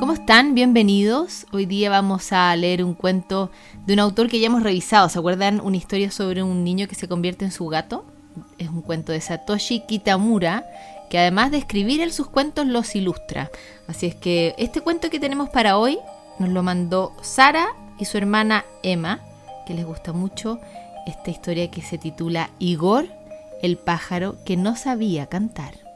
¿Cómo están? Bienvenidos. Hoy día vamos a leer un cuento de un autor que ya hemos revisado. ¿Se acuerdan? Una historia sobre un niño que se convierte en su gato. Es un cuento de Satoshi Kitamura, que además de escribir él sus cuentos los ilustra. Así es que este cuento que tenemos para hoy nos lo mandó Sara y su hermana Emma, que les gusta mucho esta historia que se titula Igor, el pájaro que no sabía cantar.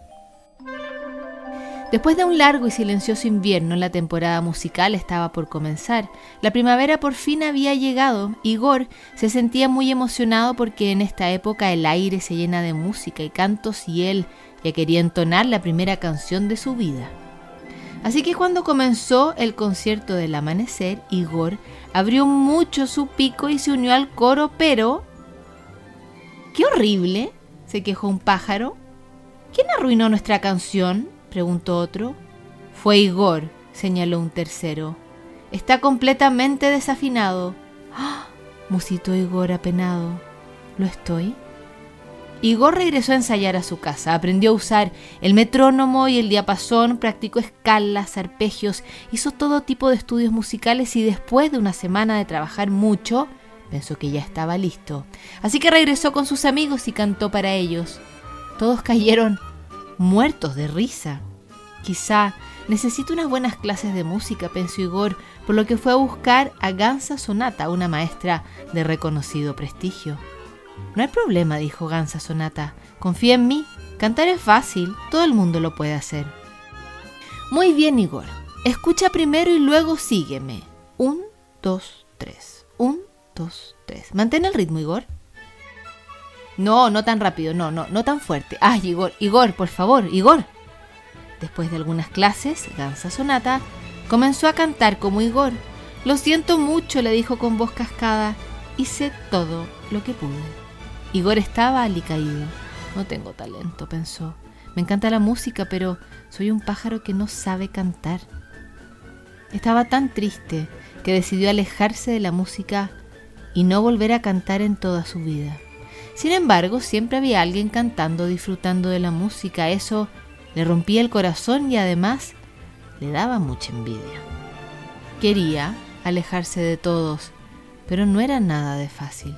Después de un largo y silencioso invierno, la temporada musical estaba por comenzar. La primavera por fin había llegado. Igor se sentía muy emocionado porque en esta época el aire se llena de música y cantos y él ya quería entonar la primera canción de su vida. Así que cuando comenzó el concierto del amanecer, Igor abrió mucho su pico y se unió al coro, pero... ¡Qué horrible! se quejó un pájaro. ¿Quién arruinó nuestra canción? Preguntó otro. Fue Igor, señaló un tercero. Está completamente desafinado. ¡Ah! musitó Igor apenado. ¿Lo estoy? Igor regresó a ensayar a su casa, aprendió a usar el metrónomo y el diapasón, practicó escalas, arpegios, hizo todo tipo de estudios musicales y después de una semana de trabajar mucho, pensó que ya estaba listo. Así que regresó con sus amigos y cantó para ellos. Todos cayeron muertos de risa. Quizá necesito unas buenas clases de música, pensó Igor, por lo que fue a buscar a Gansa Sonata, una maestra de reconocido prestigio. No hay problema, dijo Gansa Sonata. Confía en mí. Cantar es fácil, todo el mundo lo puede hacer. Muy bien, Igor. Escucha primero y luego sígueme. Un, dos, tres. Un, dos, tres. Mantén el ritmo, Igor. No, no tan rápido, no, no, no tan fuerte. Ay, Igor, Igor, por favor, Igor. Después de algunas clases, Gansa Sonata comenzó a cantar como Igor. Lo siento mucho, le dijo con voz cascada. Hice todo lo que pude. Igor estaba alicaído. No tengo talento, pensó. Me encanta la música, pero soy un pájaro que no sabe cantar. Estaba tan triste que decidió alejarse de la música y no volver a cantar en toda su vida. Sin embargo, siempre había alguien cantando, disfrutando de la música. Eso le rompía el corazón y además le daba mucha envidia. Quería alejarse de todos, pero no era nada de fácil.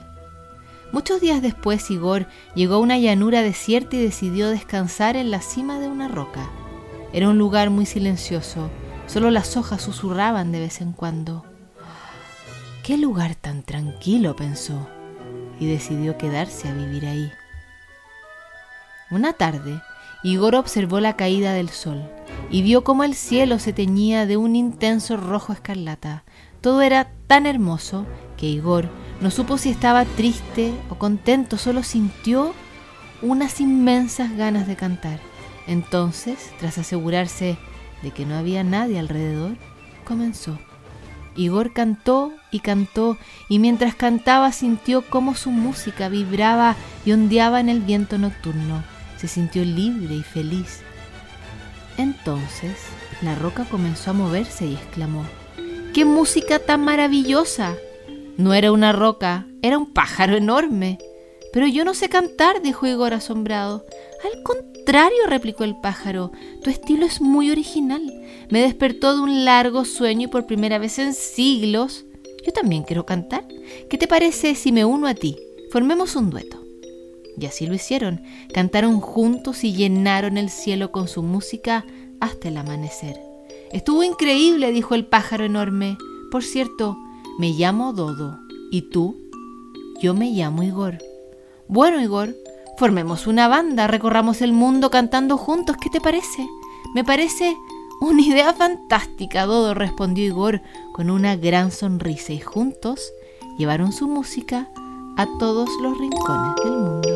Muchos días después, Igor llegó a una llanura desierta y decidió descansar en la cima de una roca. Era un lugar muy silencioso, solo las hojas susurraban de vez en cuando. ¡Qué lugar tan tranquilo! pensó y decidió quedarse a vivir ahí. Una tarde, Igor observó la caída del sol y vio cómo el cielo se teñía de un intenso rojo escarlata. Todo era tan hermoso que Igor no supo si estaba triste o contento, solo sintió unas inmensas ganas de cantar. Entonces, tras asegurarse de que no había nadie alrededor, comenzó. Igor cantó y cantó, y mientras cantaba sintió cómo su música vibraba y ondeaba en el viento nocturno. Se sintió libre y feliz. Entonces la roca comenzó a moverse y exclamó, ¡Qué música tan maravillosa! No era una roca, era un pájaro enorme. Pero yo no sé cantar, dijo Igor asombrado. Al contrario, replicó el pájaro, tu estilo es muy original. Me despertó de un largo sueño y por primera vez en siglos, yo también quiero cantar. ¿Qué te parece si me uno a ti? Formemos un dueto. Y así lo hicieron. Cantaron juntos y llenaron el cielo con su música hasta el amanecer. Estuvo increíble, dijo el pájaro enorme. Por cierto, me llamo Dodo. ¿Y tú? Yo me llamo Igor. Bueno, Igor, formemos una banda, recorramos el mundo cantando juntos, ¿qué te parece? Me parece una idea fantástica, Dodo, respondió Igor con una gran sonrisa y juntos llevaron su música a todos los rincones del mundo.